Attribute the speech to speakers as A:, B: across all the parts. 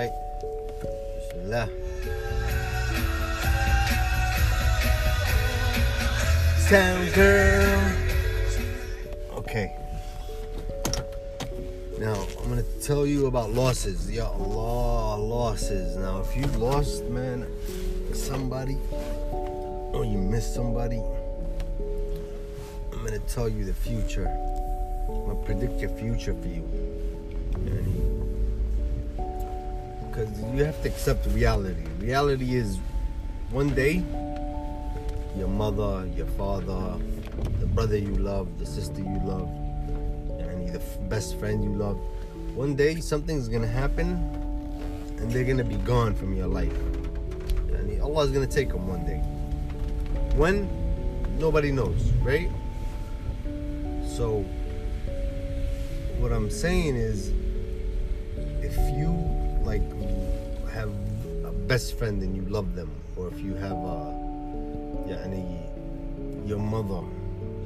A: right? Bismillah. Sound girl. Okay. Now I'm gonna tell you about losses. Ya Allah, losses. Now if you lost, man, somebody, or you missed somebody, I'm gonna tell you the future. I'm gonna predict your future for you. Because you have to accept reality. Reality is one day your mother, your father, the brother you love, the sister you love, and the best friend you love. One day something's gonna happen, and they're gonna be gone from your life. And Allah's gonna take them one day. When? Nobody knows, right? So, what I'm saying is, if you like have a best friend and you love them, or if you have a يعني your mother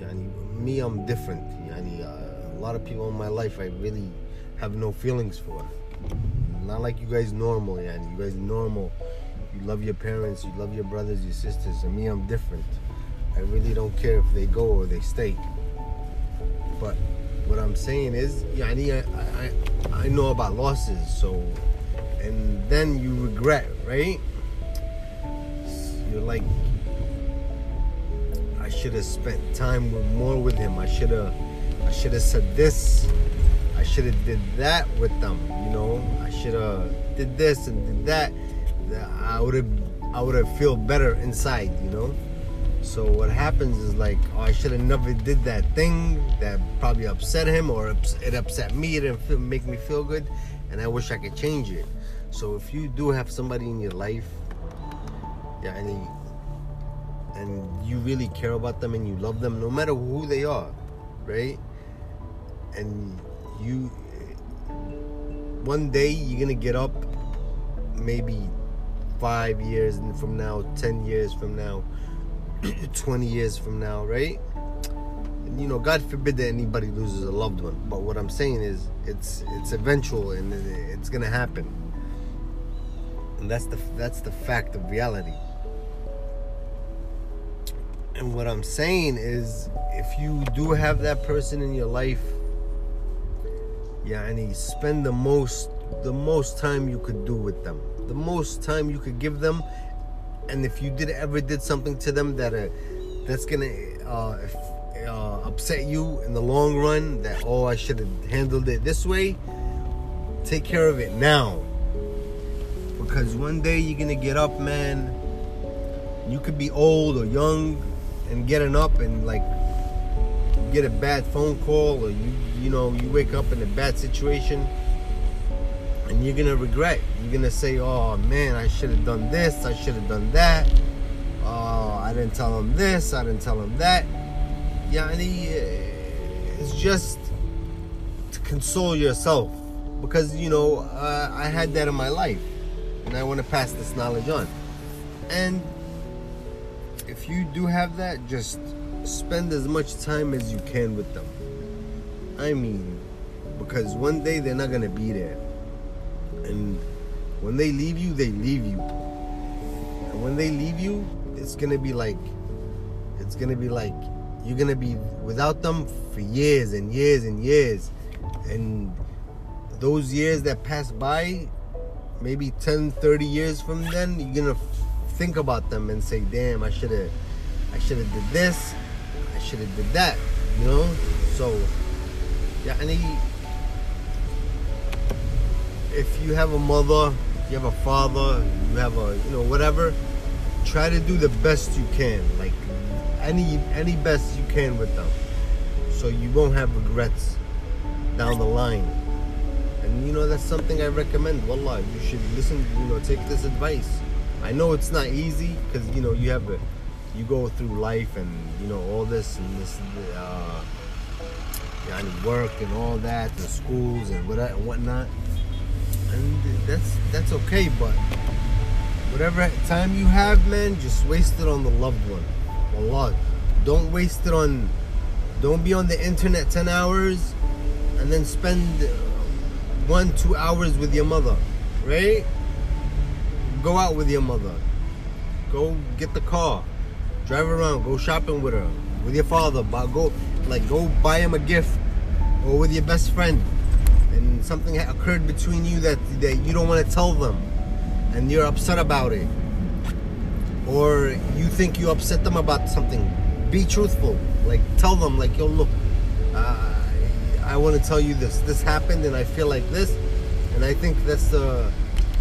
A: يعني me I'm different يعني uh, a lot of people in my life I really have no feelings for not like you guys normal يعني you guys normal you love your parents you love your brothers your sisters and me I'm different I really don't care if they go or they stay but what I'm saying is يعني I, I, I know about losses so and then you regret right you're like I should have spent time with more with him. I should have I should have said this. I should have did that with them, you know. I should have did this and did that. I would have I would have feel better inside, you know. So what happens is like, oh, I should have never did that thing that probably upset him or it upset me. It didn't feel, make me feel good, and I wish I could change it. So if you do have somebody in your life, yeah, and and you really care about them and you love them no matter who they are right and you one day you're gonna get up maybe five years from now ten years from now 20 years from now right you know god forbid that anybody loses a loved one. But what i'm saying is it's it's eventual and it's gonna happen. And that's the that's the fact of reality. And what I'm saying is, if you do have that person in your life, yeah, and you spend the most, the most time you could do with them, the most time you could give them, and if you did ever did something to them that uh, that's gonna uh, uh, upset you in the long run, that oh I should have handled it this way, take care of it now, because one day you're gonna get up, man. You could be old or young and getting up and like get a bad phone call or you you know you wake up in a bad situation and you're gonna regret. You're gonna say oh man i should have done this. I should have done that. Oh i didn't tell him this. I didn't tell him that yeah and it's just to console yourself because you know uh, i had that in my life and i want to pass this knowledge on and if you do have that, just spend as much time as you can with them. I mean, because one day they're not gonna be there. And when they leave you, they leave you. And when they leave you, it's gonna be like it's gonna be like you're gonna be without them for years and years and years. And those years that pass by, maybe 10, 30 years from then, you're gonna think about them and say, damn, I should have I should have did this, I should have did that, you know? So yeah, and if you have a mother, you have a father, you have a you know, whatever, try to do the best you can. Like any any best you can with them. So you won't have regrets down the line. And you know that's something I recommend. Wallah, you should listen, you know, take this advice. I know it's not easy because you know you have a, you go through life and you know all this and this, uh, and work and all that, and schools and what and whatnot, and that's that's okay. But whatever time you have, man, just waste it on the loved one. Allah, don't waste it on. Don't be on the internet ten hours, and then spend one two hours with your mother. right? Go out with your mother. Go get the car. Drive around. Go shopping with her. With your father. Buy, go like go buy him a gift. Or with your best friend. And something occurred between you that that you don't want to tell them, and you're upset about it. Or you think you upset them about something. Be truthful. Like tell them like yo look. Uh, I want to tell you this. This happened, and I feel like this, and I think that's the,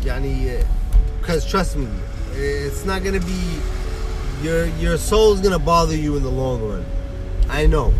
A: yani, because trust me, it's not gonna be your your soul's gonna bother you in the long run. I know.